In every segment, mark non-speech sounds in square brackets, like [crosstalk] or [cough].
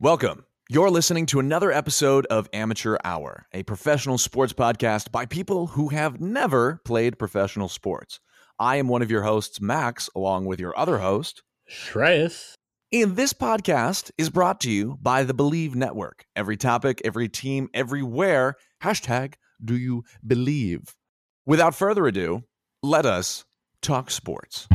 Welcome. You're listening to another episode of Amateur Hour, a professional sports podcast by people who have never played professional sports. I am one of your hosts, Max, along with your other host, Shreyas. And this podcast is brought to you by the Believe Network. Every topic, every team, everywhere. Hashtag do you believe? Without further ado, let us talk sports.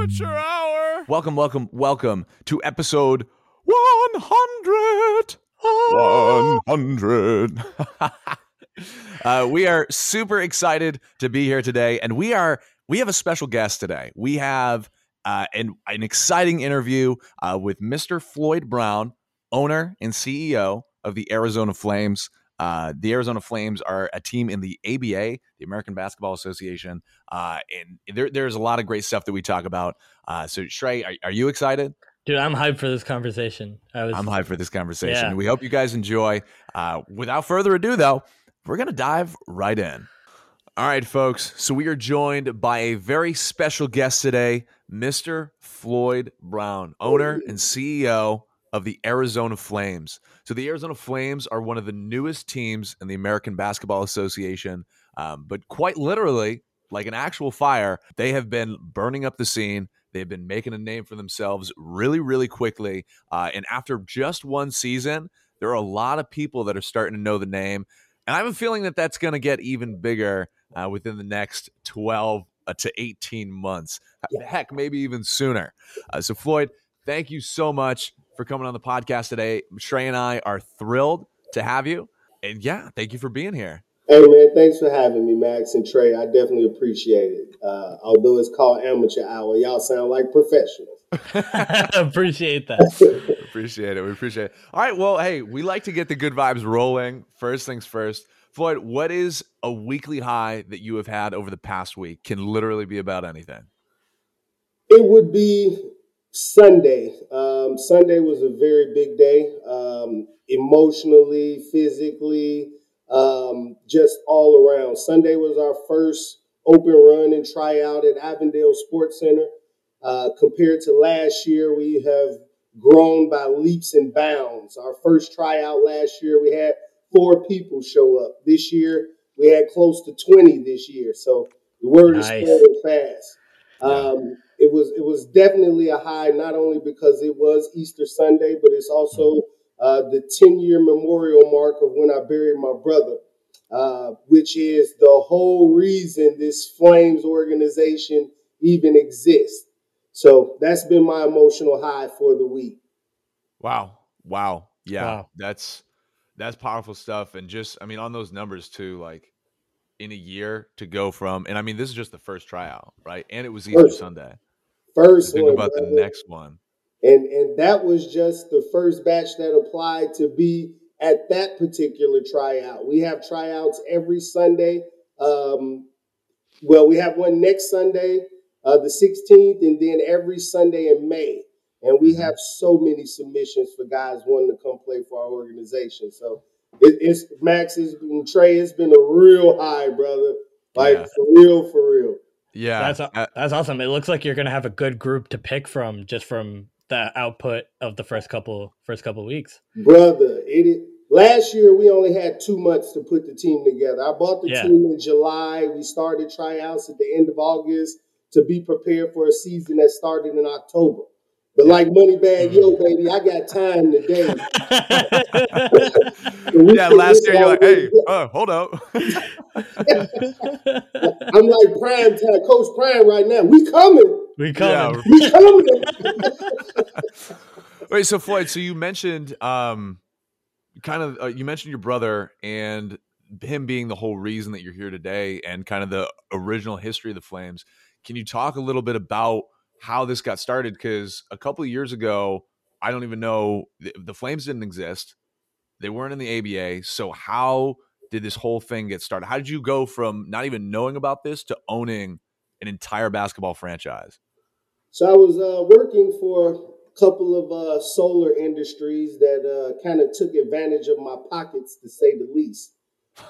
Amateur hour. Welcome, welcome, welcome to episode 100. 100. [laughs] uh, we are super excited to be here today, and we are we have a special guest today. We have uh, an, an exciting interview uh, with Mr. Floyd Brown, owner and CEO of the Arizona Flames. Uh, the Arizona Flames are a team in the ABA, the American Basketball Association, uh, and there, there's a lot of great stuff that we talk about. Uh, so, Shrey, are, are, you excited? Dude, I'm hyped for this conversation. I was, I'm hyped for this conversation. Yeah. We hope you guys enjoy. Uh, without further ado, though, we're gonna dive right in. All right, folks. So we are joined by a very special guest today, Mr. Floyd Brown, owner and CEO of the Arizona Flames. So the Arizona Flames are one of the newest teams in the American Basketball Association, um, but quite literally, like an actual fire, they have been burning up the scene. They've been making a name for themselves really, really quickly. Uh, and after just one season, there are a lot of people that are starting to know the name. And I have a feeling that that's going to get even bigger uh, within the next 12 uh, to 18 months. Heck, maybe even sooner. Uh, so, Floyd, thank you so much for coming on the podcast today. Shrey and I are thrilled to have you. And yeah, thank you for being here. Hey man, thanks for having me, Max and Shrey. I definitely appreciate it. Uh, although it's called amateur hour, y'all sound like professionals. [laughs] [laughs] appreciate that. [laughs] appreciate it. We appreciate it. All right. Well, hey, we like to get the good vibes rolling. First things first. Floyd, what is a weekly high that you have had over the past week? Can literally be about anything. It would be Sunday. Um, Sunday was a very big day, um, emotionally, physically, um, just all around. Sunday was our first open run and tryout at Avondale Sports Center. Uh, compared to last year, we have grown by leaps and bounds. Our first tryout last year, we had four people show up. This year, we had close to 20 this year. So the word nice. is spreading fast. Um, it was it was definitely a high, not only because it was Easter Sunday, but it's also uh, the 10 year memorial mark of when I buried my brother, uh, which is the whole reason this Flames organization even exists. So that's been my emotional high for the week. Wow. Wow. Yeah. Wow. That's that's powerful stuff. And just I mean, on those numbers too, like in a year to go from and I mean this is just the first tryout, right? And it was Easter first, Sunday. First think one, about brother. the next one. And and that was just the first batch that applied to be at that particular tryout. We have tryouts every Sunday. Um, well, we have one next Sunday, uh, the 16th, and then every Sunday in May. And we mm-hmm. have so many submissions for guys wanting to come play for our organization. So it, it's Max is Shrey. It's been a real high, brother. Like yeah. for real, for real. Yeah, that's uh, that's awesome. It looks like you're gonna have a good group to pick from just from the output of the first couple first couple weeks. Brother, it last year we only had two months to put the team together. I bought the yeah. team in July. We started tryouts at the end of August to be prepared for a season that started in October. But like Moneybagg Yo, mm-hmm. baby, I got time today. [laughs] yeah, last year you're like, hey, uh, hold up. [laughs] [laughs] I'm like prime time, Coach Prime right now. We coming. We coming. Yeah. We coming. Wait, so Floyd, so you mentioned um kind of uh, you mentioned your brother and him being the whole reason that you're here today and kind of the original history of the Flames. Can you talk a little bit about how this got started because a couple of years ago, I don't even know the Flames didn't exist. They weren't in the ABA. So how did this whole thing get started? How did you go from not even knowing about this to owning an entire basketball franchise? So I was uh, working for a couple of uh, solar industries that uh, kind of took advantage of my pockets, to say the least.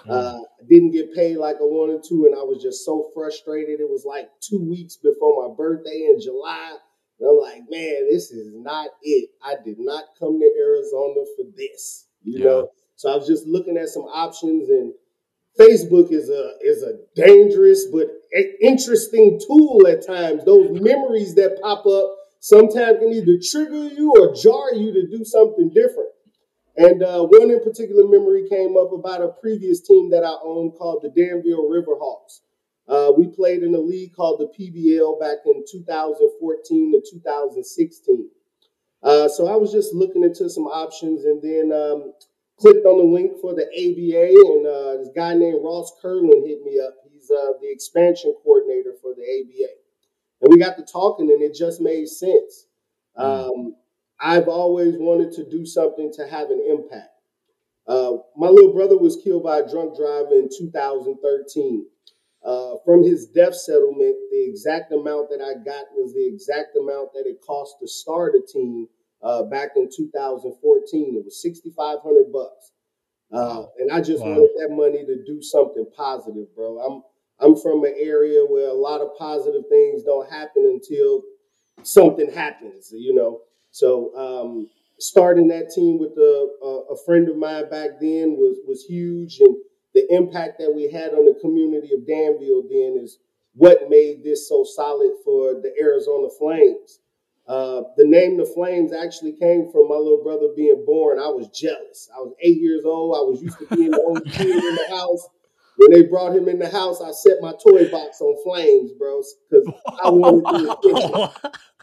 Mm. Uh, didn't get paid like I wanted to, and I was just so frustrated. It was like two weeks before my birthday in July. And I'm like, man, this is not it. I did not come to Arizona for this, you yeah. know. So I was just looking at some options, and Facebook is a is a dangerous but interesting tool at times. Those memories that pop up sometimes can either trigger you or jar you to do something different. And uh, one in particular memory came up about a previous team that I owned called the Danville Riverhawks. Uh, we played in a league called the PBL back in 2014 to 2016. Uh, so I was just looking into some options and then um, clicked on the link for the ABA. And uh, this guy named Ross Curlin hit me up. He's uh, the expansion coordinator for the ABA. And we got to talking and it just made sense. Mm. Um, I've always wanted to do something to have an impact. Uh, my little brother was killed by a drunk driver in 2013. Uh, from his death settlement, the exact amount that I got was the exact amount that it cost to start a team uh, back in 2014. It was 6,500 bucks, uh, and I just wow. wanted that money to do something positive, bro. I'm I'm from an area where a lot of positive things don't happen until something happens, you know. So um, starting that team with a, a, friend of mine back then was was huge, and the impact that we had on the community of Danville then is what made this so solid for the Arizona Flames. Uh, the name the Flames actually came from my little brother being born. I was jealous. I was eight years old. I was used to being the only kid in the house. When they brought him in the house, I set my toy box on flames, bro, because I wanted to. [laughs]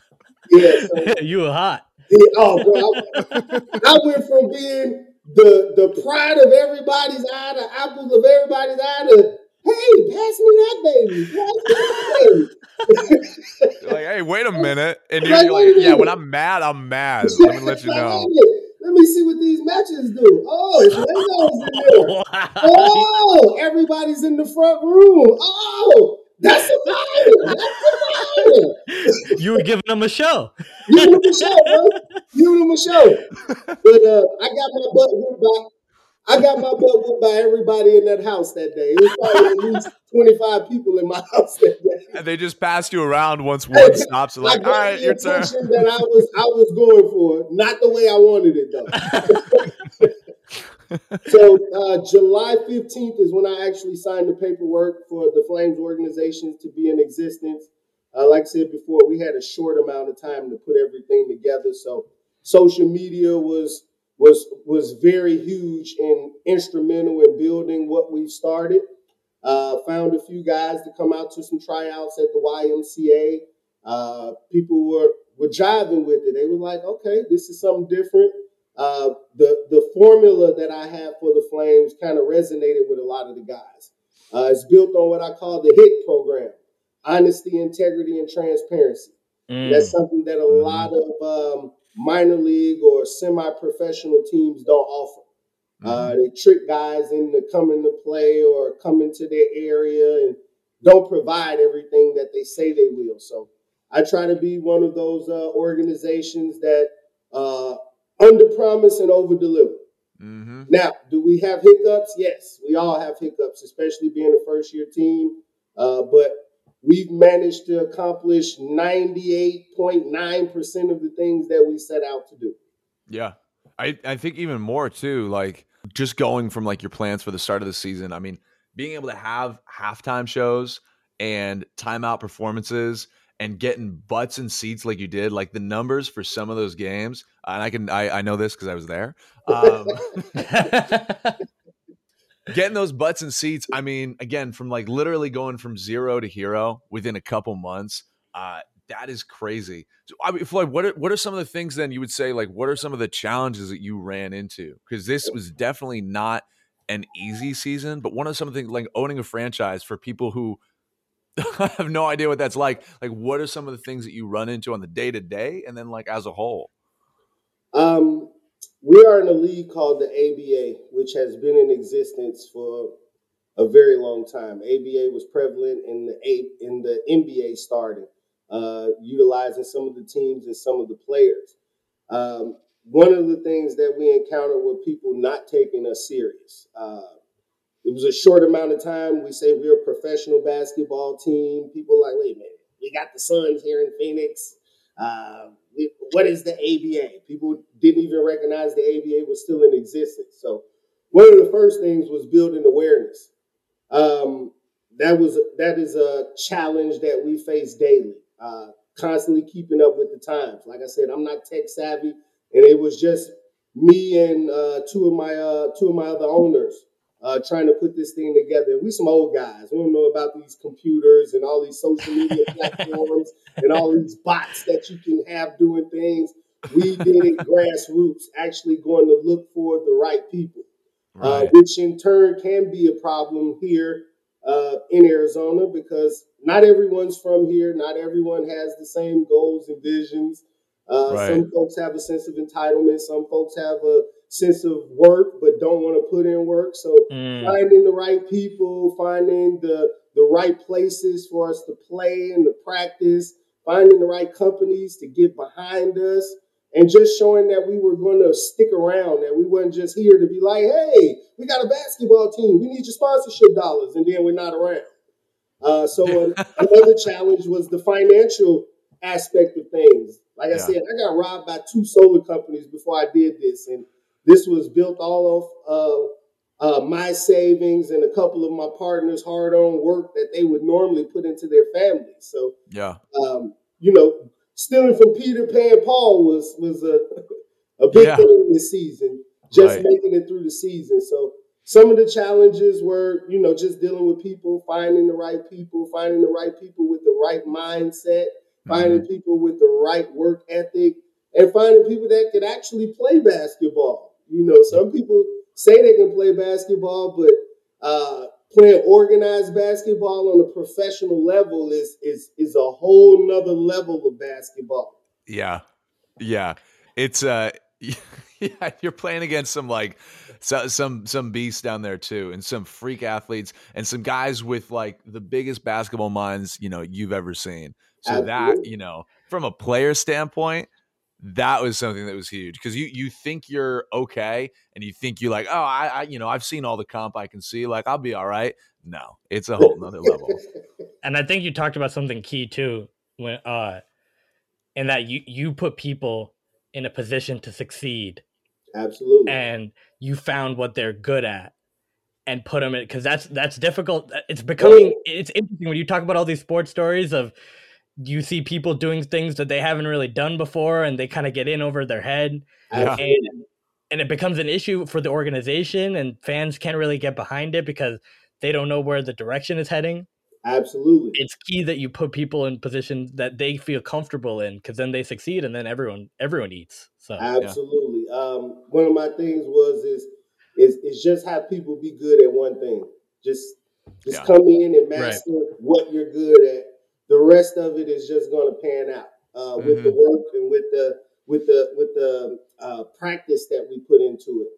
Yeah, so, [laughs] you were hot. Yeah, oh, bro, I, I, went from being the the pride of everybody's eye, the apples of everybody's eye, to hey, pass me that baby, pass me that baby. like, hey, wait a minute, and you're, like, like yeah, when I'm mad, I'm mad. [laughs] Let me let you know. Let me see what these matches do. Oh, it's Legos in [laughs] there. Oh, everybody's in the front room. Oh, that's a fire. That's a fire. you were giving them a show. giving them a show, bro. Giving them a show. But uh, I got my butt whooped by I got my butt whooped by everybody in that house that day. It was probably at least 25 people in my house that day. And they just passed you around once one stops. Like, all right, your turn. That I was I was going for, not the way I wanted it though. [laughs] so uh, July 15th is when I actually signed the paperwork for the Flames organizations to be in existence. Uh, like I said before, we had a short amount of time to put everything together. So social media was was was very huge and instrumental in building what we started. Uh, found a few guys to come out to some tryouts at the YMCA. Uh, people were were jiving with it. They were like, "Okay, this is something different." Uh, the the formula that I have for the Flames kind of resonated with a lot of the guys. Uh, it's built on what I call the HIT program: honesty, integrity, and transparency. Mm. That's something that a mm. lot of um, minor league or semi-professional teams don't offer. Mm. Uh, they trick guys into coming to play or coming to their area and don't provide everything that they say they will. So I try to be one of those uh, organizations that uh, under promise and over deliver. Mm-hmm. Now, do we have hiccups? Yes, we all have hiccups, especially being a first year team. Uh, but we've managed to accomplish 98.9% of the things that we set out to do. Yeah. I, I think even more too, like just going from like your plans for the start of the season. I mean, being able to have halftime shows and timeout performances and getting butts and seats like you did, like the numbers for some of those games, and I can I, I know this because I was there. Um, [laughs] getting those butts and seats, I mean, again, from like literally going from zero to hero within a couple months, uh, that is crazy. So, I mean, Floyd, what are, what are some of the things then you would say? Like, what are some of the challenges that you ran into? Because this was definitely not an easy season, but one of some of the things like owning a franchise for people who [laughs] I have no idea what that's like. Like, what are some of the things that you run into on the day to day, and then like as a whole? Um, we are in a league called the ABA, which has been in existence for a very long time. ABA was prevalent in the A, in the NBA starting, uh, utilizing some of the teams and some of the players. Um, one of the things that we encountered were people not taking us serious. Uh, it was a short amount of time. We say we're a professional basketball team. People like, wait a minute, we got the Suns here in Phoenix. Uh, what is the ABA? People didn't even recognize the ABA was still in existence. So one of the first things was building awareness. Um, that was that is a challenge that we face daily. Uh, constantly keeping up with the times. Like I said, I'm not tech savvy, and it was just me and uh, two of my uh, two of my other owners uh, trying to put this thing together. We some old guys. We don't know about these computers and all these social media [laughs] platforms and all these bots that you can have doing things. We did it grassroots, actually going to look for the right people, uh, which in turn can be a problem here uh, in Arizona because not everyone's from here. Not everyone has the same goals and visions. Uh, right. Some folks have a sense of entitlement. Some folks have a sense of work but don't want to put in work. So mm. finding the right people, finding the the right places for us to play and to practice, finding the right companies to get behind us, and just showing that we were going to stick around, that we weren't just here to be like, hey, we got a basketball team, we need your sponsorship dollars, and then we're not around. Uh, so [laughs] another challenge was the financial aspect of things. Like I said, I got robbed by two solar companies before I did this, and this was built all off of uh, my savings and a couple of my partners' hard-earned work that they would normally put into their families. So, yeah, um, you know, stealing from Peter Pan Paul was was a a big yeah. thing this season. Just right. making it through the season. So some of the challenges were, you know, just dealing with people, finding the right people, finding the right people with the right mindset, finding mm-hmm. people with the right work ethic, and finding people that could actually play basketball. You know, some people say they can play basketball, but uh, playing organized basketball on a professional level is is is a whole nother level of basketball. Yeah, yeah, it's uh, [laughs] yeah, you're playing against some like so, some some beasts down there too, and some freak athletes, and some guys with like the biggest basketball minds you know you've ever seen. So Absolutely. that you know, from a player standpoint, that was something that was huge because you you think you're okay and you think you like oh I, I you know I've seen all the comp I can see like I'll be all right. No, it's a whole [laughs] nother level. And I think you talked about something key too when uh in that you you put people in a position to succeed. Absolutely. And you found what they're good at and put them in because that's that's difficult. It's becoming it's interesting when you talk about all these sports stories of you see people doing things that they haven't really done before and they kind of get in over their head yeah. and, and it becomes an issue for the organization and fans can't really get behind it because they don't know where the direction is heading absolutely it's key that you put people in positions that they feel comfortable in because then they succeed and then everyone everyone eats so absolutely yeah. um, one of my things was is is is just have people be good at one thing just just yeah. come in and master right. what you're good at the rest of it is just going to pan out uh, with mm-hmm. the work and with the with the with the uh, practice that we put into it.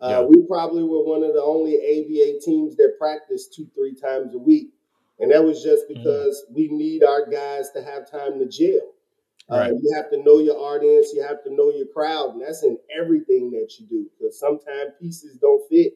Uh, yeah. We probably were one of the only ABA teams that practiced two three times a week, and that was just mm-hmm. because mm-hmm. we need our guys to have time to gel. Uh, right. you have to know your audience, you have to know your crowd, and that's in everything that you do. Because sometimes pieces don't fit,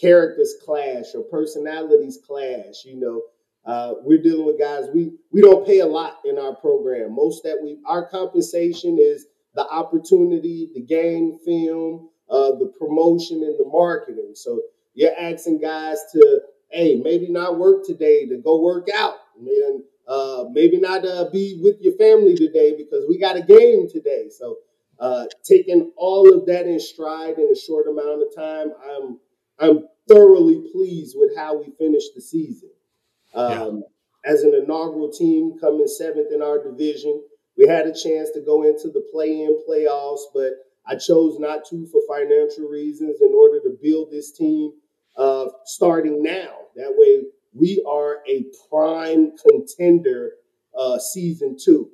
characters clash or personalities clash. You know, uh, we're dealing with guys. We we don't pay a lot in our program. Most that we our compensation is the opportunity, the game film, uh, the promotion, and the marketing. So you're asking guys to, hey, maybe not work today to go work out, and uh, maybe not uh, be with your family today because we got a game today. So uh, taking all of that in stride in a short amount of time, I'm I'm thoroughly pleased with how we finished the season. Um, yeah. As an inaugural team coming seventh in our division, we had a chance to go into the play in playoffs, but I chose not to for financial reasons in order to build this team uh, starting now. That way, we are a prime contender uh, season two.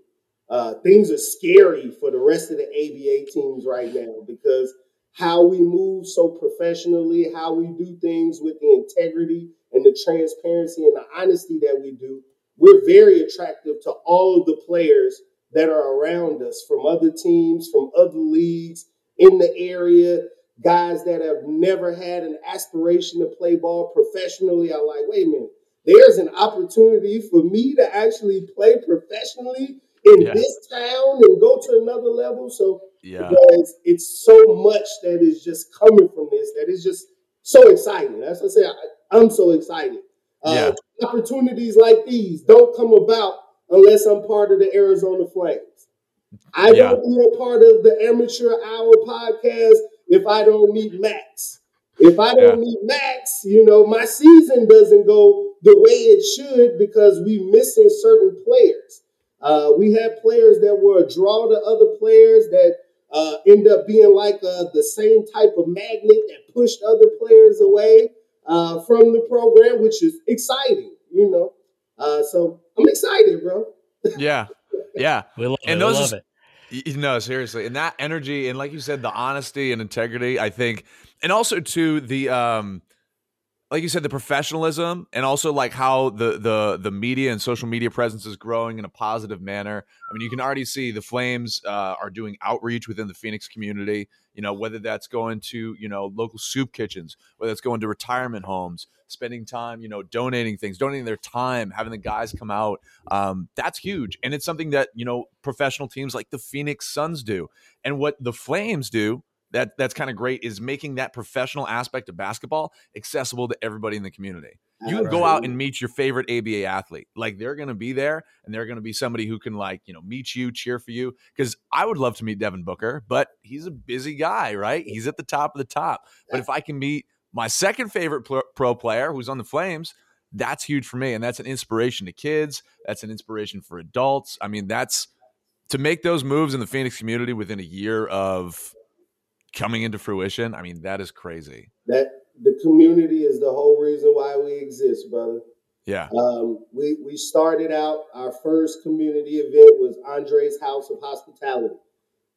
Uh, things are scary for the rest of the ABA teams right now because how we move so professionally, how we do things with the integrity and the transparency and the honesty that we do, we're very attractive to all of the players that are around us from other teams, from other leagues in the area. guys that have never had an aspiration to play ball professionally are like, wait a minute, there's an opportunity for me to actually play professionally in yeah. this town and go to another level. So yeah, it's, it's so much that is just coming from this that is just so exciting. As I say, I, am so excited. Uh, yeah. Opportunities like these don't come about unless I'm part of the Arizona Flames. I yeah. don't be a part of the Amateur Hour podcast if I don't meet Max. If I don't yeah. meet Max, you know, my season doesn't go the way it should because we're missing certain players. Uh, we had players that were a draw to other players that uh, end up being like uh, the same type of magnet that pushed other players away uh, from the program, which is exciting, you know. Uh, so I'm excited, bro. [laughs] yeah, yeah. We love and it. Those, we love it. No, seriously, and that energy, and like you said, the honesty and integrity. I think, and also to the um, like you said, the professionalism, and also like how the the the media and social media presence is growing in a positive manner. I mean, you can already see the Flames uh, are doing outreach within the Phoenix community. You know, whether that's going to you know local soup kitchens, whether it's going to retirement homes, spending time, you know, donating things, donating their time, having the guys come out. Um, that's huge. And it's something that, you know, professional teams like the Phoenix Suns do. And what the Flames do that that's kind of great is making that professional aspect of basketball accessible to everybody in the community. You can go out and meet your favorite ABA athlete. Like they're going to be there and they're going to be somebody who can like, you know, meet you, cheer for you cuz I would love to meet Devin Booker, but he's a busy guy, right? He's at the top of the top. But if I can meet my second favorite pro player, who's on the Flames, that's huge for me. And that's an inspiration to kids. That's an inspiration for adults. I mean, that's to make those moves in the Phoenix community within a year of coming into fruition. I mean, that is crazy. That the community is the whole reason why we exist, brother. Yeah. Um, we we started out our first community event was Andre's House of Hospitality.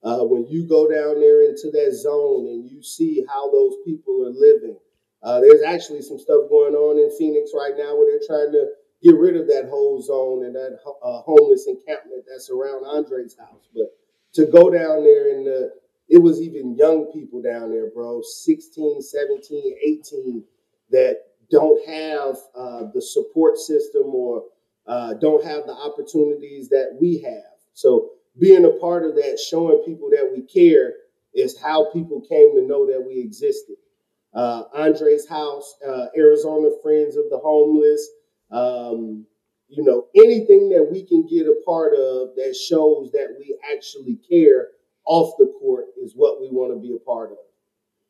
Uh, when you go down there into that zone and you see how those people are living, uh, there's actually some stuff going on in Phoenix right now where they're trying to get rid of that whole zone and that uh, homeless encampment that's around Andre's house. But to go down there and uh, it was even young people down there, bro, 16, 17, 18, that don't have uh, the support system or uh, don't have the opportunities that we have. So being a part of that, showing people that we care, is how people came to know that we existed uh, Andre's House, uh, Arizona Friends of the Homeless, um, you know, anything that we can get a part of that shows that we actually care off the court is what we want to be a part of.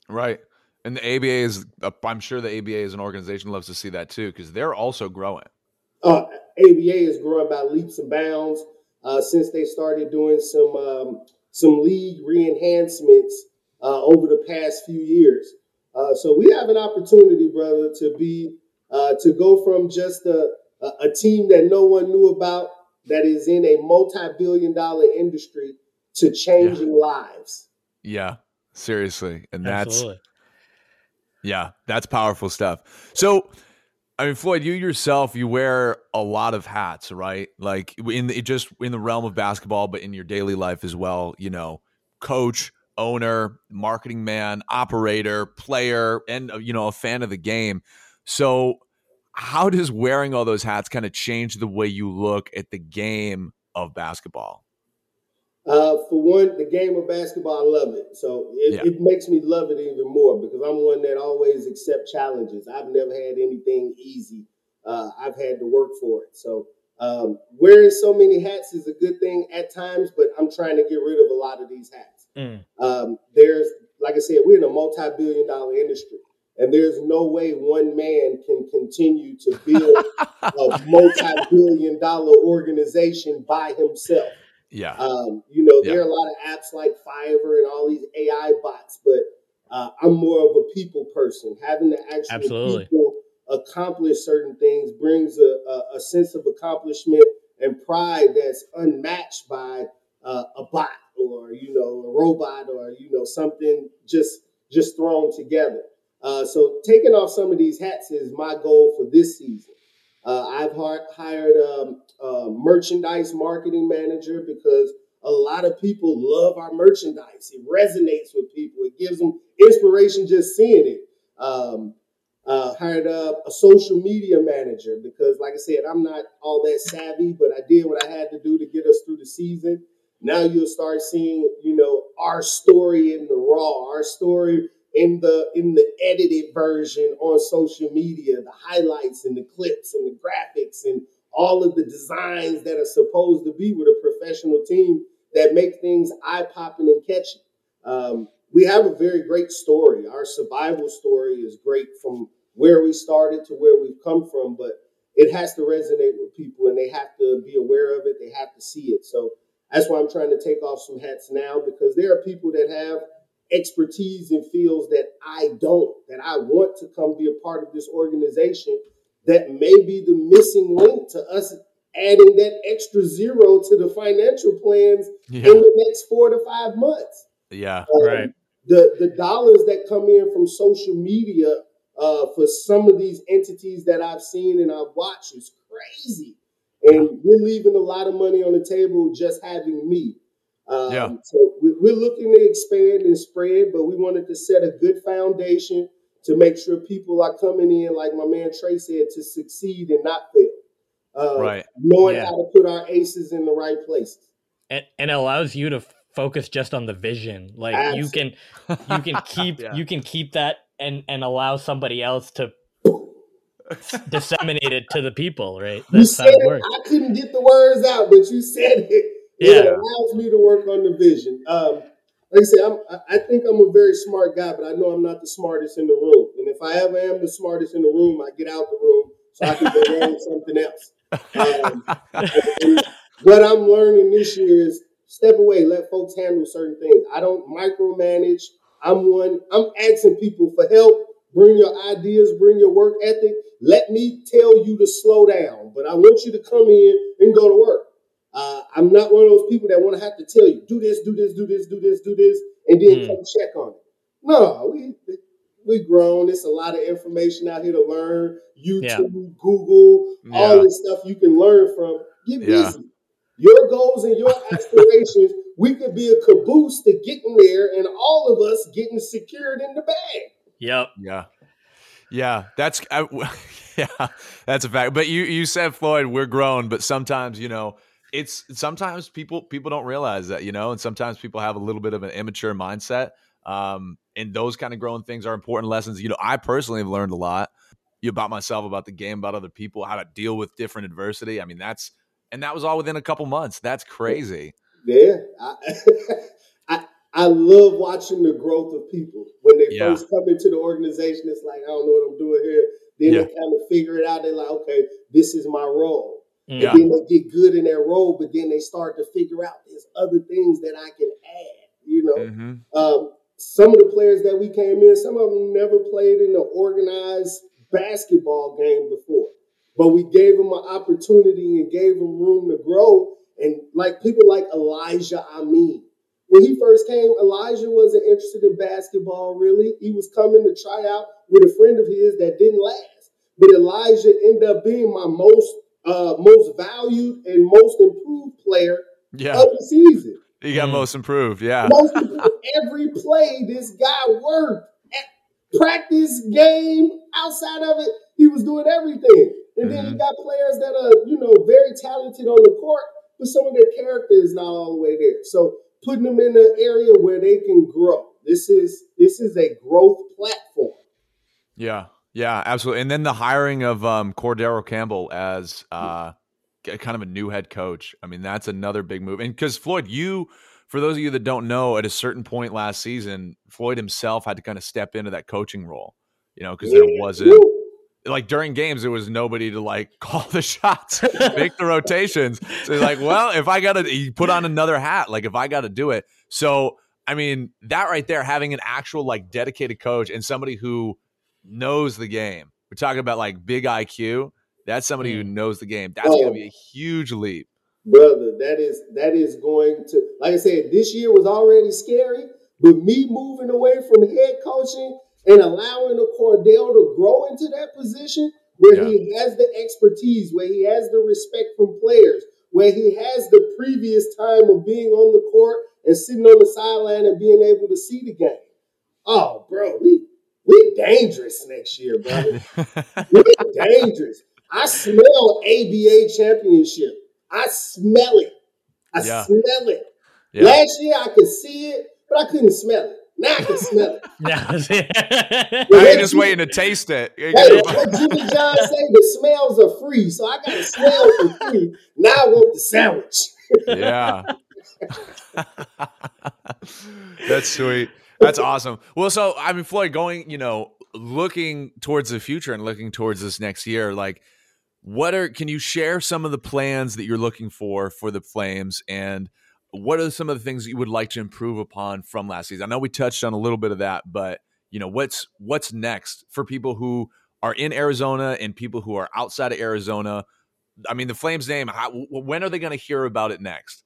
Right. And the ABA is, uh, I'm sure the ABA as an organization loves to see that too, because they're also growing. Uh, ABA is growing by leaps and bounds uh, since they started doing some um, some league re-enhancements uh, over the past few years. Uh, so we have an opportunity, brother, to be uh, to go from just a, a, team that no one knew about that is in a multi-billion-dollar industry to changing yeah. lives. Yeah, seriously, and that's Absolutely. yeah, that's powerful stuff. So. I mean, Floyd, you yourself, you wear a lot of hats, right? Like in the, just in the realm of basketball, but in your daily life as well. You know, coach, owner, marketing man, operator, player, and uh, you know, a fan of the game. So, how does wearing all those hats kind of change the way you look at the game of basketball? Uh, for one, the game of basketball, I love it. So it, yeah. it, makes me love it even more because I'm one that always accept challenges. I've never had anything easy. Uh, I've had to work for it. So um, wearing so many hats is a good thing at times, but I'm trying to get rid of a lot of these hats. Mm. Um, there's, like I said, we're in a multi-billion dollar industry. And there's no way one man can continue to build [laughs] a multi-billion dollar organization by himself. Yeah. Um, you know, yeah. there are a lot of apps like Fiverr and all these AI bots, but uh, I'm more of a people person. Having to actually Absolutely. people accomplish certain things brings a, a, a, sense of accomplishment and pride that's unmatched by uh, a bot or you know a robot or you know something just just thrown together. Uh, so taking off some of these hats is my goal for this season. Uh, I've hired um, a merchandise marketing manager because a lot of people love our merchandise. It resonates with people. It gives them inspiration just seeing it. Um, uh, hired a, a, social media manager because, like I said, I'm not all that savvy, but I did what I had to do to get us through the season. Now you'll start seeing, you know, our story in the raw, our story in the in the edited version on social media, the highlights and the clips and the graphics and all of the designs that are supposed to be with a professional team that make things eye popping and catchy. Um, we have a very great story. Our survival story is great from where we started to where we've come from, but it has to resonate with people and they have to be aware of it. They have to see it. So that's why I'm trying to take off some hats now because there are people that have expertise in fields that I don't, that I want to come be a part of this organization that may be the missing link to us adding that extra zero to the financial plans yeah. in the next four to five months. Yeah, um, right. The the dollars that come in from social media uh, for some of these entities that I've seen and I've watched is crazy, and we're leaving a lot of money on the table just having me. Um, yeah. So we're looking to expand and spread, but we wanted to set a good foundation to make sure people are coming in, like my man Shrey said, to succeed and not fail. Uh, right. Knowing yeah. how to put our aces in the right places. And, and it allows you to focus just on the vision. Like Absolutely. you can you can [laughs] keep yeah. you can keep that and and allow somebody else to [laughs] disseminate it to the people, right? That's you said it, I couldn't get the words out, but you said it. Yeah. It allows me to work on the vision. Um, like I said, I'm, I think I'm a very smart guy, but I know I'm not the smartest in the room. And if I ever am the smartest in the room, I get out the room so I can go [laughs] learn something else. Um, what I'm learning this year is step away, let folks handle certain things. I don't micromanage. I'm one. I'm asking people for help. Bring your ideas, bring your work ethic. Let me tell you to slow down, but I want you to come in and go to work. Uh, I'm not one of those people that want to have to tell you, do this, do this, do this, do this, do this, and then mm. come check on it. No, we we grown. It's a lot of information out here to learn. YouTube, yeah. Google, yeah. all this stuff you can learn from. Get busy. Yeah. Your goals and your aspirations, we could be a caboose to getting there, and all of us getting secured in the bag. Yep. Yeah. Yeah, that's I, [laughs] yeah, that's a fact. But you you said Floyd, we're grown, but sometimes you know it's sometimes people people don't realize that you know and sometimes people have a little bit of an immature mindset um, and those kind of growing things are important lessons. You know i personally have learned a lot about myself about the game about other people how to deal with different adversity. I mean that's and that was all within a couple months. That's crazy. Yeah i [laughs] i, I love watching the growth of people. When they yeah. first come into the organization it's like i don't know what i'm doing here. Then yeah. they kind of figure it out. They're like okay this is my role yeah. And then they get good in their role, but then they start to figure out there's other things that I can add. You know, mm-hmm. um, some of the players that we came in, some of them never played in an organized basketball game before, but we gave them an opportunity and gave them room to grow. And like people like Elijah Amin, when he first came, Elijah wasn't interested in basketball really. He was coming to try out with a friend of his that didn't last. But Elijah ended up being my most uh, most valued and most improved player yeah. of the season. He got mm. most improved, yeah. Most improved. Every play, this guy worked. At practice, game, outside of it, he was doing everything. And mm-hmm. then you got players that are, you know, very talented on the court, but some of their character is not all the way there. So putting them in an area where they can grow. This is this is a growth platform. Yeah. Yeah, absolutely. And then the hiring of um, Cordero Campbell as uh, kind of a new head coach. I mean, that's another big move. And because Floyd, you, for those of you that don't know, at a certain point last season, Floyd himself had to kind of step into that coaching role. You know, because there wasn't like during games there was nobody to like [laughs] call the shots, make the rotations. So like, well, if I gotta, he put on another hat. Like if I got to do it. So I mean, that right there, having an actual like dedicated coach and somebody who knows the game. We're talking about like big IQ. That's somebody who mm. knows the game. That's oh, going to be a huge leap, brother. That is that is going to like I said. This year was already scary, but me moving away from head coaching and allowing the Cordell to grow into that position where yeah. he has the expertise, where he has the respect from players, where he has the previous time of being on the court and sitting on the sideline and being able to see the game. Oh, bro, we we dangerous next year, bro. we dangerous. I smell ABA championship. I smell it. I yeah. smell it. Yeah. Last year I could see it, but I couldn't smell it. Now I can smell it. [laughs] now you're [laughs] just waiting to taste it. Hey, what Jimmy John say? The smells are free, so I got to smell for free. Now I want the sandwich. yeah. [laughs] That's sweet. That's awesome. Well, so I mean, Floyd, going, you know, looking towards the future and looking towards this next year, like, what are? Can you share some of the plans that you're looking for for the Flames and? what are some of the things you would like to improve upon from last season? I know we touched on a little bit of that, but you know what's what's next for people who are in Arizona and people who are outside of Arizona. I mean, the Flames name. How, when are they going to hear about it next?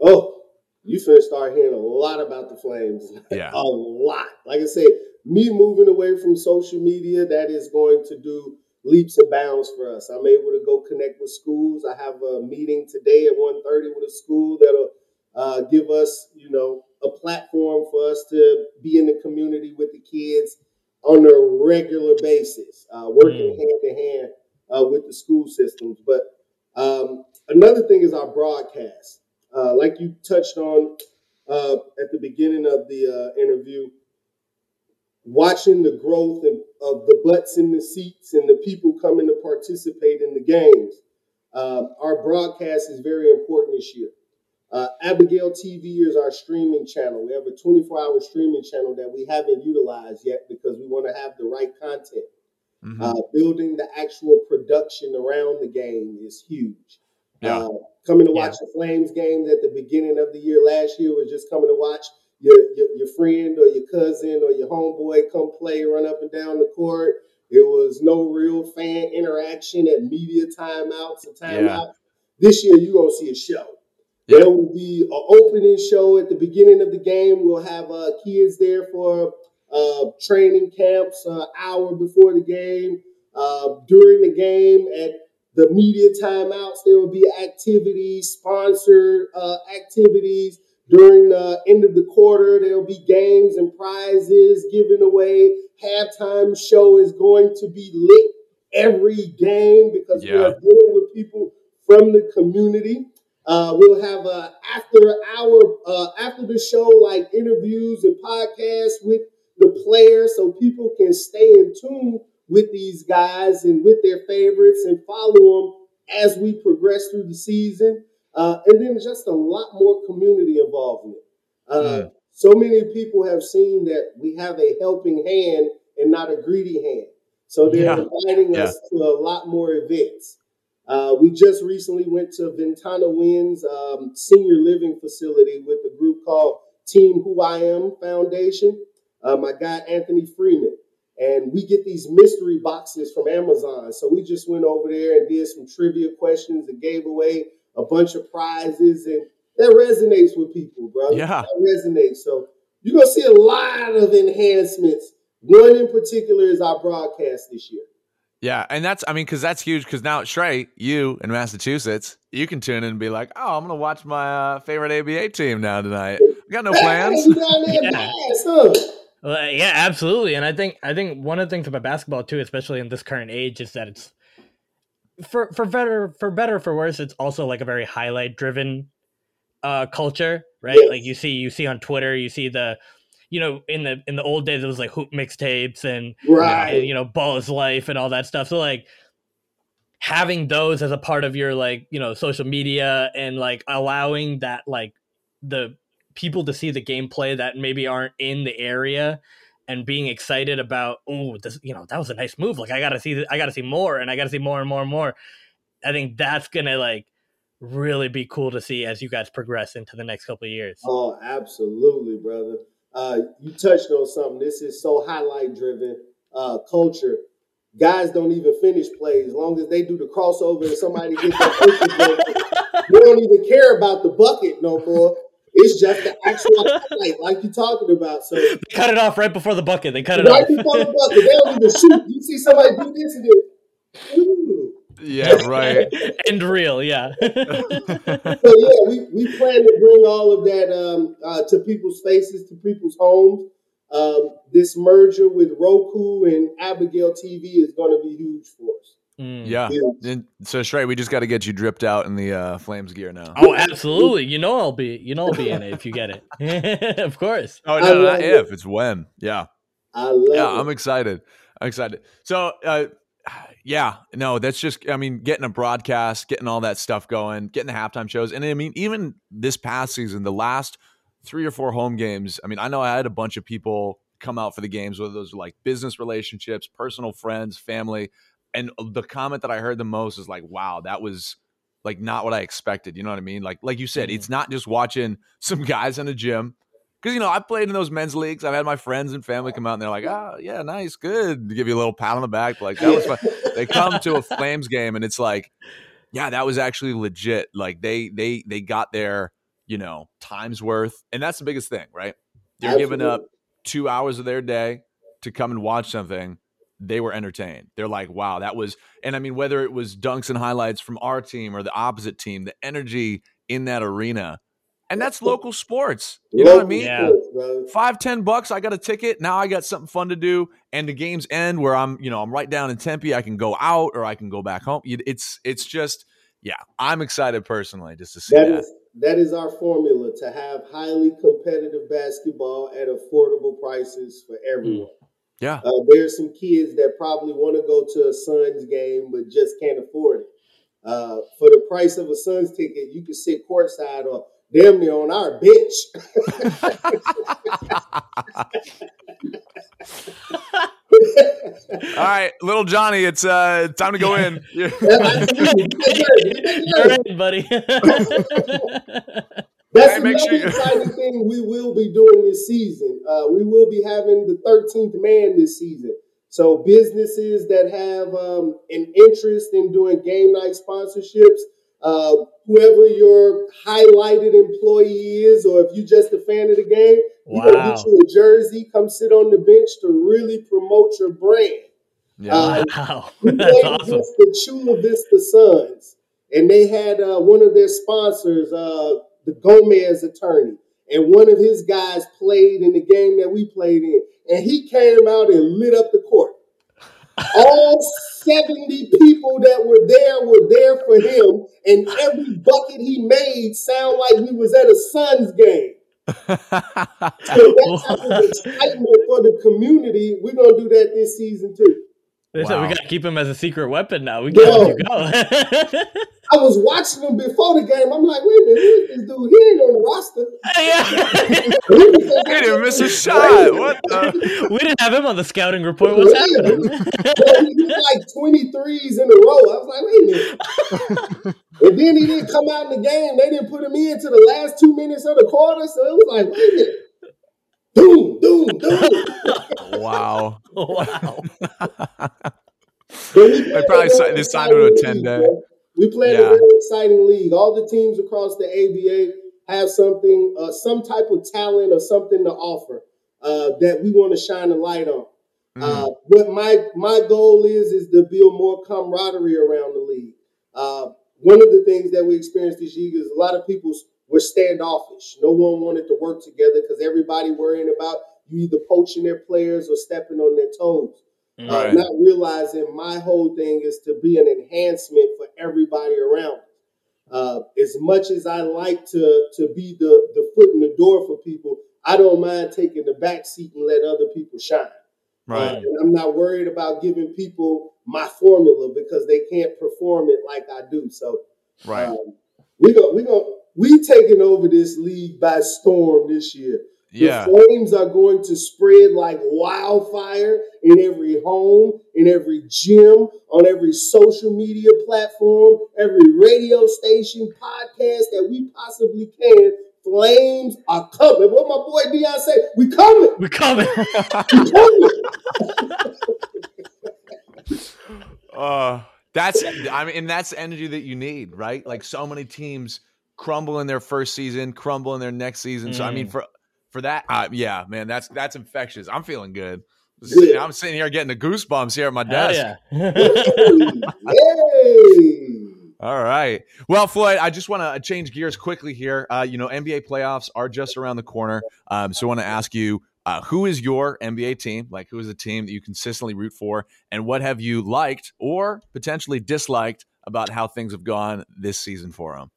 Oh, you finna start hearing a lot about the Flames. [laughs] Yeah, a lot. Like I say, me moving away from social media, that is going to do leaps and bounds for us. I'm able to go connect with schools. I have a meeting today at 1.30 with a school that'll uh, give us, you know, a platform for us to be in the community with the kids on a regular basis, uh, working mm. hand in hand uh, with the school systems. But um, another thing is our broadcast. Uh, like you touched on uh, at the beginning of the uh, interview, watching the growth of, of, the butts in the seats and the people coming to participate in the games. our broadcast is very important this year. Uh, Abigail TV is our streaming channel. We have a 24 hour streaming channel that we haven't utilized yet because we want to have the right content. Mm-hmm. Uh, building the actual production around the game is huge. Yeah. Uh, coming to watch yeah. the Flames games at the beginning of the year last year was just coming to watch your, your, your friend or your cousin or your homeboy come play, run up and down the court. There was no real fan interaction at media timeouts and timeouts. Yeah. This year, you're going to see a show. There will be an opening show at the beginning of the game. We'll have uh, kids there for uh, training camps an uh, hour before the game. Uh, during the game, at the media timeouts, there will be activities, sponsored uh, activities. During the end of the quarter, there will be games and prizes given away. Halftime show is going to be lit every game because yeah. we are dealing with people from the community. Uh, we'll have uh, after hour uh, after the show, like interviews and podcasts with the players, so people can stay in tune with these guys and with their favorites and follow them as we progress through the season. Uh, and then just a lot more community involvement. Mm. So many people have seen that we have a helping hand and not a greedy hand. So they're yeah. inviting yeah. us to a lot more events. Uh, we just recently went to Ventana Wind's um, senior living facility with a group called Team Who I Am Foundation. Uh, my guy Anthony Freeman, and we get these mystery boxes from Amazon. So we just went over there and did some trivia questions and gave away a bunch of prizes, and that resonates with people, bro. Yeah, that resonates. So you're gonna see a lot of enhancements. One in particular is our broadcast this year. Yeah, and that's I mean because that's huge because now Shrey, you in Massachusetts, you can tune in and be like, oh, I'm gonna watch my uh, favorite ABA team now tonight. We got no plans. [laughs] yeah. Well, yeah, absolutely. And I think I think one of the things about basketball too, especially in this current age, is that it's for for better for better for worse, it's also like a very highlight driven uh culture, right? Yes. Like you see you see on Twitter, you see the you know, in the in the old days, it was like hoop mixtapes and, right. and you know, ball is life and all that stuff. So like having those as a part of your like you know social media and like allowing that like the people to see the gameplay that maybe aren't in the area and being excited about oh this you know that was a nice move like i gotta see i gotta see more and i gotta see more and more and more i think that's gonna like really be cool to see as you guys progress into the next couple of years oh absolutely brother uh, you touched on something. This is so highlight driven uh, culture. Guys don't even finish plays. As long as they do the crossover and somebody gets that [laughs] they don't even care about the bucket no more. It's just the actual highlight, like you're talking about. So they cut it off right before the bucket. They cut it right off. before the bucket. They don't even shoot. You see somebody do this and then, Yeah, right. [laughs] and real, yeah. so yeah, we, we plan to bring all of that um, uh, to people's faces, to people's homes. Um, this merger with Roku and Abigail TV is going to be huge for us. Mm. Yeah. And so Shrey, we just got to get you dripped out in the uh, Flames gear now. Oh, absolutely. You know I'll be you know I'll be in it if you get it. [laughs] of course. Oh no, not it. if, it's when. Yeah. I love Yeah, it. I'm excited. I'm excited. So uh, yeah, no, that's just I mean, getting a broadcast, getting all that stuff going, getting the halftime shows. And I mean, even this past season, the last three or four home games, I mean, I know I had a bunch of people come out for the games, whether those are like business relationships, personal friends, family and the comment that I heard the most is like, "Wow, that was like not what I expected." You know what I mean? Like, like you said, mm-hmm. it's not just watching [laughs] some guys in a gym. Because you know, I've played in those men's leagues. I've had my friends and family come out and they're like, "Oh, yeah, nice, good." To give you a little pat on the back, like that was fun. they come to a Flames game and it's like, yeah, that was actually legit. Like they they they got their you know times worth, and that's the biggest thing, right? They're Absolutely. giving up two hours of their day to come and watch something they were entertained. They're like, wow, that was, and I mean, whether it was dunks and highlights from our team or the opposite team, the energy in that arena, and that's local sports. You know what I mean? Yeah. Five, ten bucks, I got a ticket. Now I got something fun to do. And the games end where I'm, you know, I'm right down in Tempe. I can go out or I can go back home. It's, it's just, yeah, I'm excited personally just to see that. That is, that is our formula to have highly competitive basketball at affordable prices for everyone. Mm. Yeah. Uh, there's some kids that probably want to go to a Suns game but just can't afford it. Uh, for the price of a Suns ticket, you can sit courtside or damn near on our bench. [laughs] All right, little Johnny, it's uh time to go in. [laughs] You're right, buddy. [laughs] That's another sure exciting thing we will be doing this season. Uh, we will be having the 13th man this season. So businesses that have um, an interest in doing game night sponsorships, uh, whoever your highlighted employee is, or if you're just a fan of the game, wow. we're gonna get you a jersey. Come sit on the bench to really promote your brand. Yeah. Uh, wow, [laughs] we that's awesome. The Chula Vista Suns, and they had uh, one of their sponsors uh, the Gomez attorney. And one of his guys played in the game that we played in. And he came out and lit up the court. All 70 people that were there were there for him. And every bucket he made sound like he was at a Suns game. [laughs] so that's type of excitement for the community. We're gonna do that this season too. They wow. said we got to keep him as a secret weapon now. We can't let you go. I was watching him before the game. I'm like, wait a minute, this dude? He ain't on the roster. Yeah. [laughs] he didn't miss a shot. What the? [laughs] We didn't have him on the scouting report. What's yeah. happening? he did like 23s in a row. I was like, wait a minute. [laughs] and then he didn't come out in the game. They didn't put him in to the last two minutes of the quarter. So it was like, wait a minute. Doom, doom, doom. wow. [laughs] Wow. they probably signed, they signed him to a 10 day. We play yeah. in a very exciting league. All the teams across the ABA have something, uh, some type of talent or something to offer uh, that we want to shine a light on. Mm. Uh, what my my goal is is to build more camaraderie around the league. Uh, one of the things that we experienced this year is a lot of people were standoffish. No one wanted to work together because everybody worrying about you either poaching their players or stepping on their toes. Uh, right. Uh, not realizing my whole thing is to be an enhancement for everybody around. Uh, as much as I like to to be the the foot in the door for people, I don't mind taking the back seat and let other people shine. Right. Uh, I'm not worried about giving people my formula because they can't perform it like I do. So, right. Um, we go we go we taking over this league by storm this year. Yeah. The flames are going to spread like wildfire in every home, in every gym, on every social media platform, every radio station, podcast that we possibly can. Flames are coming. What my boy Dion say? We coming. We coming. [laughs] we [laughs] coming. uh, that's I mean, and that's the energy that you need, right? Like so many teams crumble in their first season, crumble in their next season. Mm. So I mean, mm. for for that, uh, yeah, man, that's that's infectious. I'm feeling good. I'm sitting here getting the goosebumps here at my desk. yeah. [laughs] [laughs] All right. Well, Floyd, I just want to change gears quickly here. Uh, you know, NBA playoffs are just around the corner. Um, so I want to ask you uh, who is your NBA team? Like, who is the team that you consistently root for? And what have you liked or potentially disliked about how things have gone this season for them?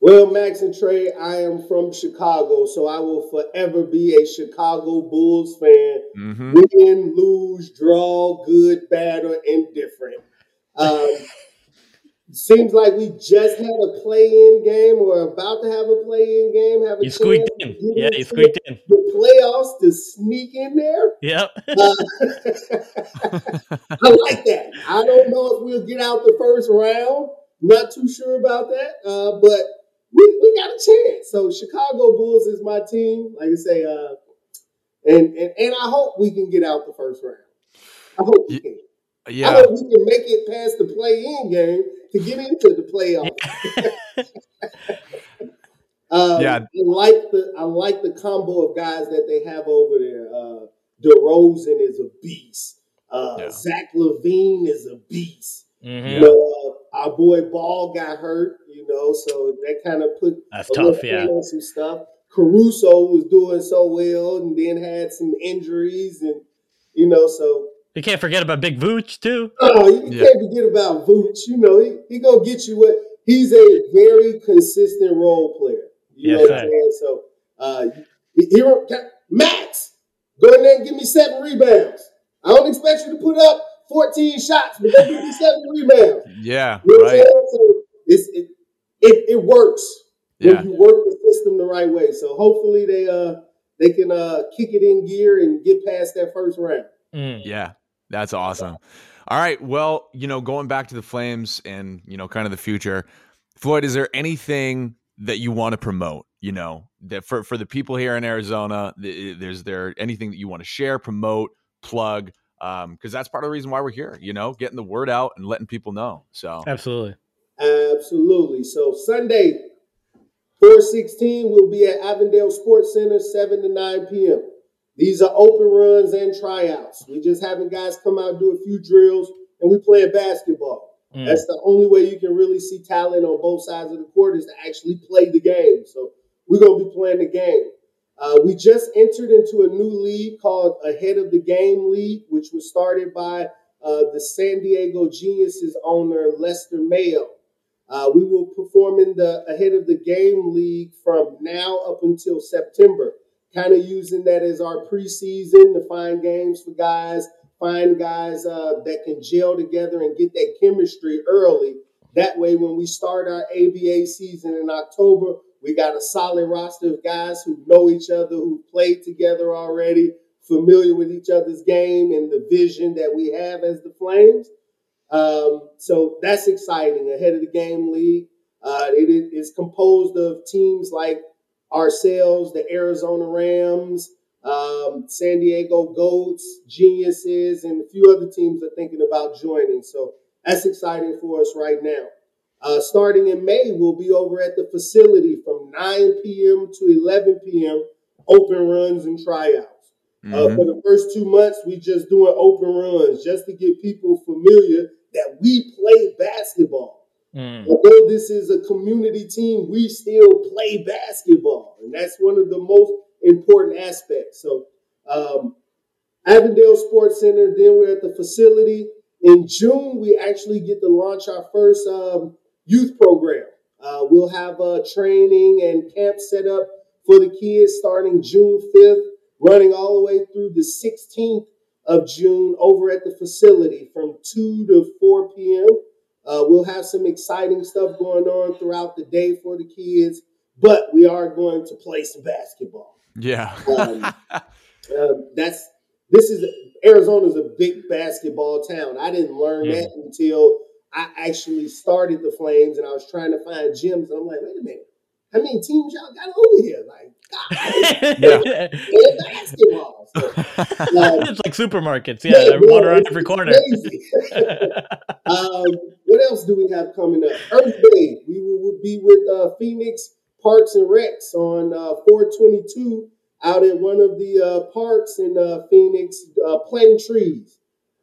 Well, Max and Shrey, I am from Chicago, so I will forever be a Chicago Bulls fan. Mm-hmm. Win, lose, draw, good, bad, or indifferent. Um, [laughs] seems like we just had a play-in game or about to have a play-in game. Have a You squeaked in. chance to get Yeah, you squeaked in. The playoffs to sneak in there. Yep. [laughs] Uh, [laughs] I like that. I don't know if we'll get out the first round. Not too sure about that, uh, but we, we got a chance. So Chicago Bulls is my team. Like I say, uh, and, and and I hope we can get out the first round. I hope we can. Yeah. I hope we can make it past the play-in game to get into the playoffs. [laughs] [laughs] Um, Yeah. I like the I like the combo of guys that they have over there. Uh, DeRozan is a beast. Uh, Yeah. Zach LaVine is a beast. Mhm. You know, uh, our boy Ball got hurt. You know, so that kind of put That's a tough. little Yeah. on some stuff. Caruso was doing so well, and then had some injuries, and you know, so You can't forget about Big Vooch too. Oh, you Yeah. can't forget about Vooch. You know, he, he gonna get you what he's a very consistent role player. You Yes, know what I'm sir. saying? So uh he, he Max, go in there and give me seven rebounds. I don't expect you to put up 14 shots, but go give me seven rebounds. Yeah. You know Right. So it's it, it it works Yeah. when you work the system the right way. So hopefully they uh they can uh kick it in gear and get past that first round. Mm. Yeah, that's awesome. All right. Well, you know, going back to the Flames and, you know, kind of the future, Floyd, is there anything that you want to promote, you know, that for, for the people here in Arizona, th- there's there anything that you want to share, promote, plug? Um, because that's part of the reason why we're here, you know, getting the word out and letting people know. So Absolutely. Absolutely. So Sunday, 416 we'll be at Avondale Sports Center, 7 to 9 p.m. These are open runs and tryouts. We just having guys come out do a few drills and we play basketball. Mm. That's the only way you can really see talent on both sides of the court is to actually play the game. So we're gonna be playing the game. Uh, we just entered into a new league called Ahead of the Game League, which was started by uh, the San Diego Geniuses owner Lester Mayo. Uh, we will perform in the Ahead of the Game League from now up until September, kind of using that as our preseason to find games for guys, find guys uh, that can gel together and get that chemistry early. That way, when we start our ABA season in October, we got a solid roster of guys who know each other, who played together already, familiar with each other's game and the vision that we have as the Flames. Um, so that's exciting. Ahead of the game league, uh, it is composed of teams like ourselves, the Arizona Rams, um, San Diego Goats, Geniuses, and a few other teams are thinking about joining. So that's exciting for us right now. Uh, starting in May, we'll be over at the facility from 9 p.m. to 11 p.m. Open runs and tryouts. Uh, mhm. for the first two months, we just doing open runs just to get people familiar that we play basketball. Mm. Although this is a community team, we still play basketball, and that's one of the most important aspects. So, um, Avondale Sports Center. Then we're at the facility. In June, we actually get to launch our first um, youth program. Uh, we'll have uh, training and camp set up for the kids starting June 5th, running all the way through the 16th of June over at the facility from 2 to 4 p.m. Uh, we'll have some exciting stuff going on throughout the day for the kids, but we are going to play some basketball. yeah. Um, [laughs] um, that's this is Arizona's a big basketball town. I didn't learn Mhm. that until I actually started the Flames, and I was trying to find gyms, and I'm like, wait a minute, how many teams y'all got over here? Like, God, play basketball. [laughs] So, um, it's like supermarkets. Yeah, there's one around every corner. [laughs] um, what else do we have coming up? Earth Day. We will, be with uh, Phoenix Parks and Recs on uh, 422 out at one of the uh, parks in uh, Phoenix, uh, planting trees.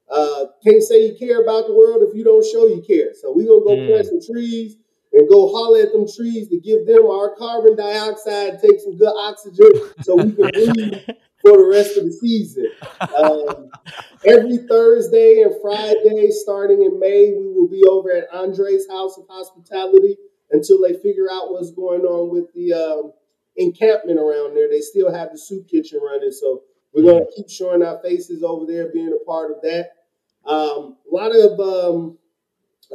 Uh, can't say you care about the world if you don't show you care. So we're gonna go mm. plant some trees and go holler at them trees to give them our carbon dioxide, take some good oxygen, so we can [laughs] breathe for the rest of the season. Um, every Thursday and Friday, starting in May, we will be over at Andre's House of Hospitality until they figure out what's going on with the um, encampment around there. They still have the soup kitchen running, so we're going to keep showing our faces over there, being a part of that. Um, a lot of um,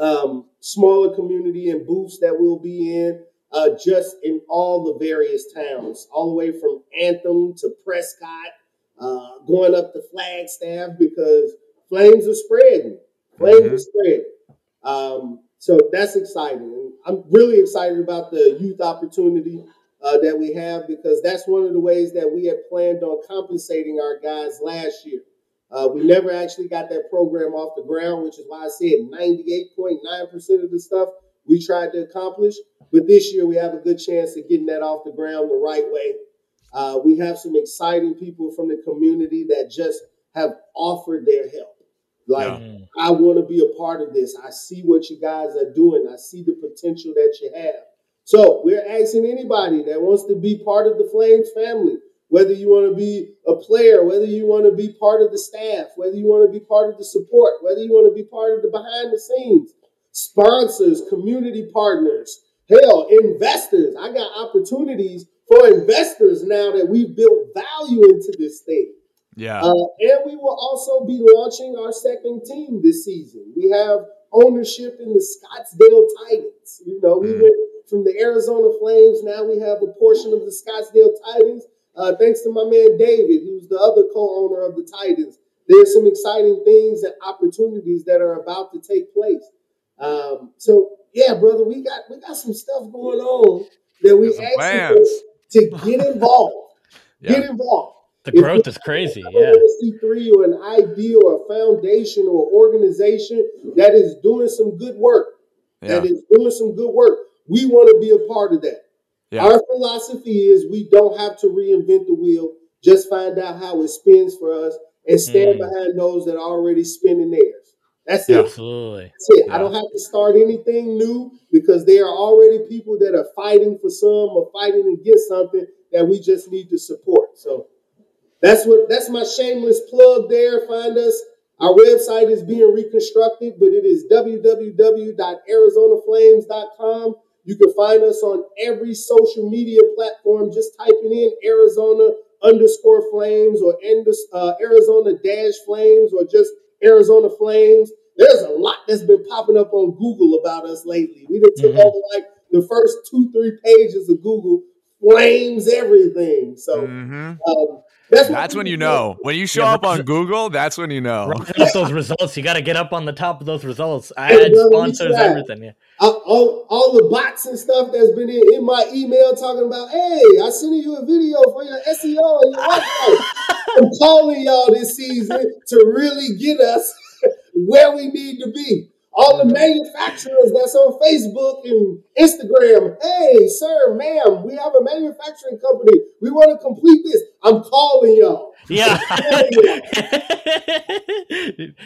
um, smaller community and booths that we'll be in, uh, just in all the various towns, all the way from Anthem to Prescott, uh, going up to Flagstaff because flames are spreading. Flames mm-hmm. are spreading. Um, so that's exciting. I'm really excited about the youth opportunity uh, that we have because that's one of the ways that we had planned on compensating our guys last year. Uh, we never actually got that program off the ground, which is why I said 98.9% of the stuff we tried to accomplish. But this year, we have a good chance of getting that off the ground the right way. Uh, we have some exciting people from the community that just have offered their help. Like, yeah. I want to be a part of this. I see what you guys are doing. I see the potential that you have. So we're asking anybody that wants to be part of the Flames family whether you want to be a player, whether you want to be part of the staff, whether you want to be part of the support, whether you want to be part of the behind the scenes, sponsors, community partners, hell, investors. I got opportunities for investors now that we've built value into this thing. Yeah. Uh, and we will also be launching our second team this season. We have ownership in the Scottsdale Titans. You know, we mm. went from the Arizona Flames. Now we have a portion of the Scottsdale Titans. Uh, thanks to my man David, who's the other co-owner of the Titans. There's some exciting things and opportunities that are about to take place. Um, so yeah, brother, we got we got some stuff going on that we ask to get involved. [laughs] yeah. Get involved. The growth is crazy. Yeah. C3 or an idea or a foundation or organization that is doing some good work, yeah. that is doing some good work. We want to be a part of that. Yeah. Our philosophy is we don't have to reinvent the wheel. Just find out how it spins for us and stand mm. behind those that are already spinning theirs. That's it. Absolutely. That's it. Yeah. I don't have to start anything new because there are already people that are fighting for some or fighting against something that we just need to support. So that's what that's my shameless plug there. Find us. Our website is being reconstructed, but it is www.arizonaflames.com. You can find us on every social media platform. Just typing in Arizona underscore flames or uh, Arizona dash flames or just Arizona flames. There's a lot that's been popping up on Google about us lately. We done took mm-hmm. over like the first two, three pages of Google flames everything. So mm-hmm. um, that's, that's when you know. When you show yeah, up on Google, that's when you know. those results, you got to get up on the top of those results. [laughs] I had sponsors, everything. Yeah. All, all, the bots and stuff that's been in, in, my email talking about, hey, I sent you a video for your SEO and your website. [laughs] I'm calling y'all this season to really get us [laughs] where we need to be all the manufacturers that's on Facebook and Instagram. Hey, sir, ma'am, we have a manufacturing company. We want to complete this. I'm calling y'all. Yeah.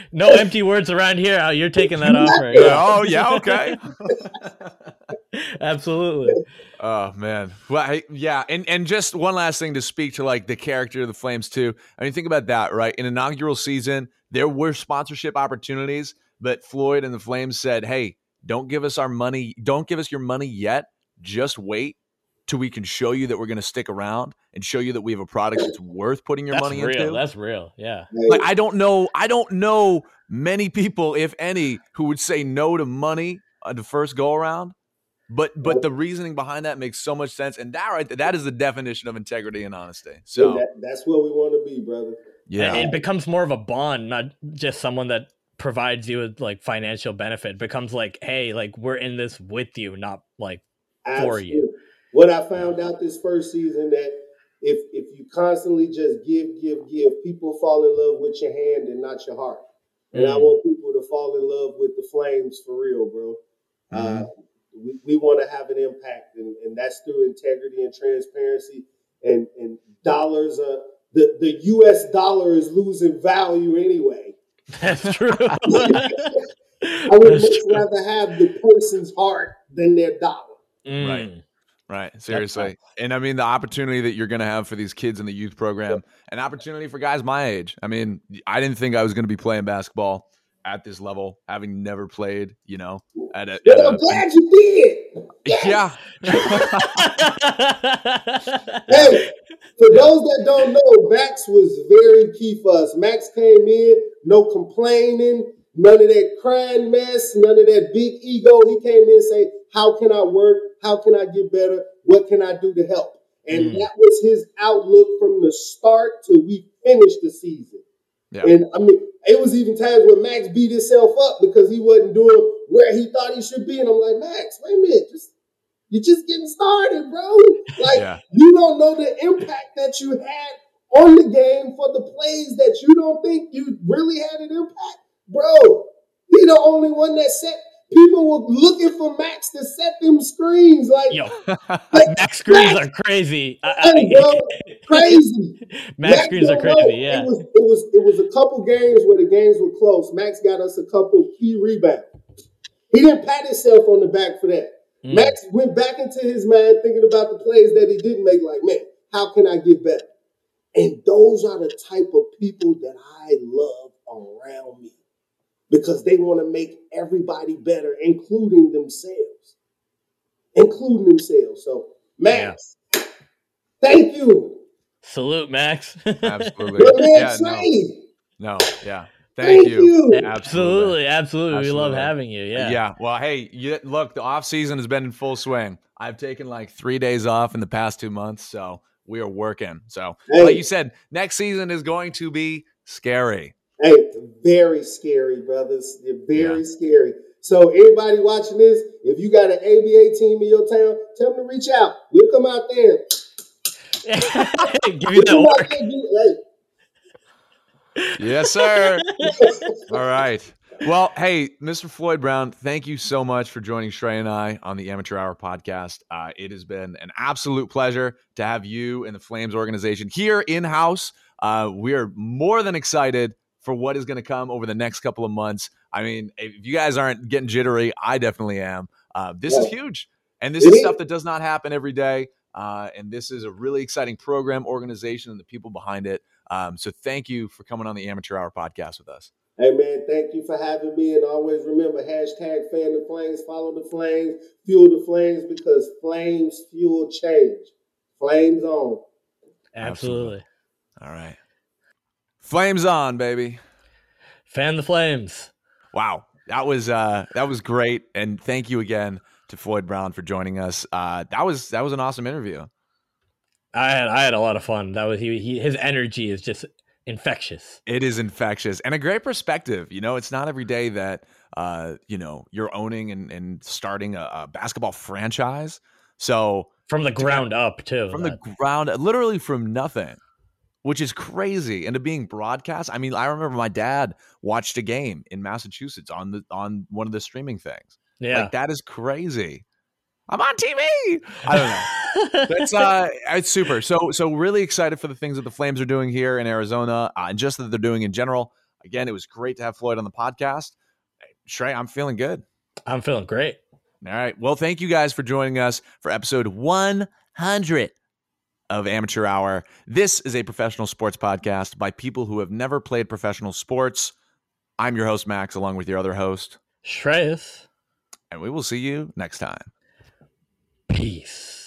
[laughs] no empty words around here. Oh, you're taking that off right now. Oh, yeah, okay. [laughs] Absolutely. Oh man. Well, I, yeah, and and just one last thing to speak to like the character of the Flames too. I mean, think about that, right? In inaugural season, there were sponsorship opportunities but Floyd and the Flames said, "Hey, don't give us our money. Don't give us your money yet. Just wait till we can show you that we're going to stick around and show you that we have a product that's worth putting your that's money real. into." That's real. Yeah. Like I don't know. I don't know many people, if any, who would say no to money on the first go around. But but the reasoning behind that makes so much sense, and that right that is the definition of integrity and honesty. So that, that's where we want to be, brother. Yeah, it becomes more of a bond, not just someone that provides you with like financial benefit becomes like hey like we're in this with you not like Absolutely. for you what i found out this first season that if if you constantly just give give give people fall in love with your hand and not your heart and mm. i want people to fall in love with the flames for real bro mm. uh, we, we want to have an impact and, and that's through integrity and transparency and and dollars are the the U.S. dollar is losing value anyway. That's true. [laughs] I [laughs] would That's much true. rather have the person's heart than their dollar. Mm. Right. Right. Seriously. And I mean, the opportunity that you're going to have for these kids in the youth program, an opportunity for guys my age. I mean, I didn't think I was going to be playing basketball at this level, having never played, you know, at a, at I'm a, glad you did. Yes. Yeah. [laughs] hey, for those that don't know, Max was very key for us. Max came in, no complaining, none of that crying mess, none of that big ego. He came in and say, how can I work? How can I get better? What can I do to help? And mm. that was his outlook from the start till we finished the season. Yeah. And I mean, it was even times when Max beat himself up because he wasn't doing where he thought he should be. And I'm like, Max, wait a minute, just you're just getting started, bro. Like yeah. you don't know the impact that you had on the game for the plays that you don't think you really had an impact, bro. He the only one that set people were looking for Max to set them screens. Like, Yo, [laughs] like [laughs] Max screens Max, are crazy. Bro, [laughs] crazy. Max, Max screens are crazy. Know. Yeah, it was it was it was a couple games where the games were close. Max got us a couple key rebounds. He didn't pat himself on the back for that. Mm. Max went back into his mind thinking about the plays that he didn't make. Like, man, how can I get better? And those are the type of people that I love around me because they want to make everybody better, including themselves. Including themselves. So, Max, yeah. thank you. Salute, Max. [laughs] Absolutely. yeah, no. no, yeah. Thank, Thank you. you. Absolutely, absolutely, absolutely. We love having you. Yeah. Yeah. Well, hey, you, look, the off season has been in full swing. I've taken like three days off in the past two months, so we are working. So, hey. like you said, next season is going to be scary. Hey, very scary, brothers. They're very yeah. scary. So, everybody watching this, if you got an ABA team in your town, tell them to reach out. We'll come out there. [laughs] Give you that work. Hey, yes, sir. All right. Well, hey, Mr. Floyd Brown, thank you so much for joining Shrey and I on the Amateur Hour podcast. Uh, it has been an absolute pleasure to have you and the Flames organization here in house. Uh, we are more than excited for what is going to come over the next couple of months. I mean, if you guys aren't getting jittery, I definitely am. Uh, this yeah. is huge. And this is stuff that does not happen every day. Uh, and this is a really exciting program, organization, and the people behind it. Um, so thank you for coming on the Amateur Hour podcast with us. Hey man, thank you for having me. And always remember hashtag fan the flames, follow the flames, fuel the flames because flames fuel change. Flames on. Absolutely. All right. Flames on, baby. Fan the flames. Wow. That was uh that was great. And thank you again to Floyd Brown for joining us. Uh that was that was an awesome interview. I had I had a lot of fun. That was he, he his energy is just infectious. It is infectious and a great perspective. You know, it's not every day that uh, you know, you're owning and, and starting a, a basketball franchise. So from the ground to, up too. From that. the ground literally from nothing. Which is crazy. And to being broadcast. I mean, I remember my dad watched a game in Massachusetts on the on one of the streaming things. Yeah. Like that is crazy. I'm on TV. I don't know. it's uh, it's super. So so really excited for the things that the Flames are doing here in Arizona, uh, and just that they're doing in general. Again, it was great to have Floyd on the podcast. Shrey, I'm feeling good. I'm feeling great. All right. Well, thank you guys for joining us for episode 100 of Amateur Hour. This is a professional sports podcast by people who have never played professional sports. I'm your host, Max, along with your other host, Shreyas. And we will see you next time. Peace.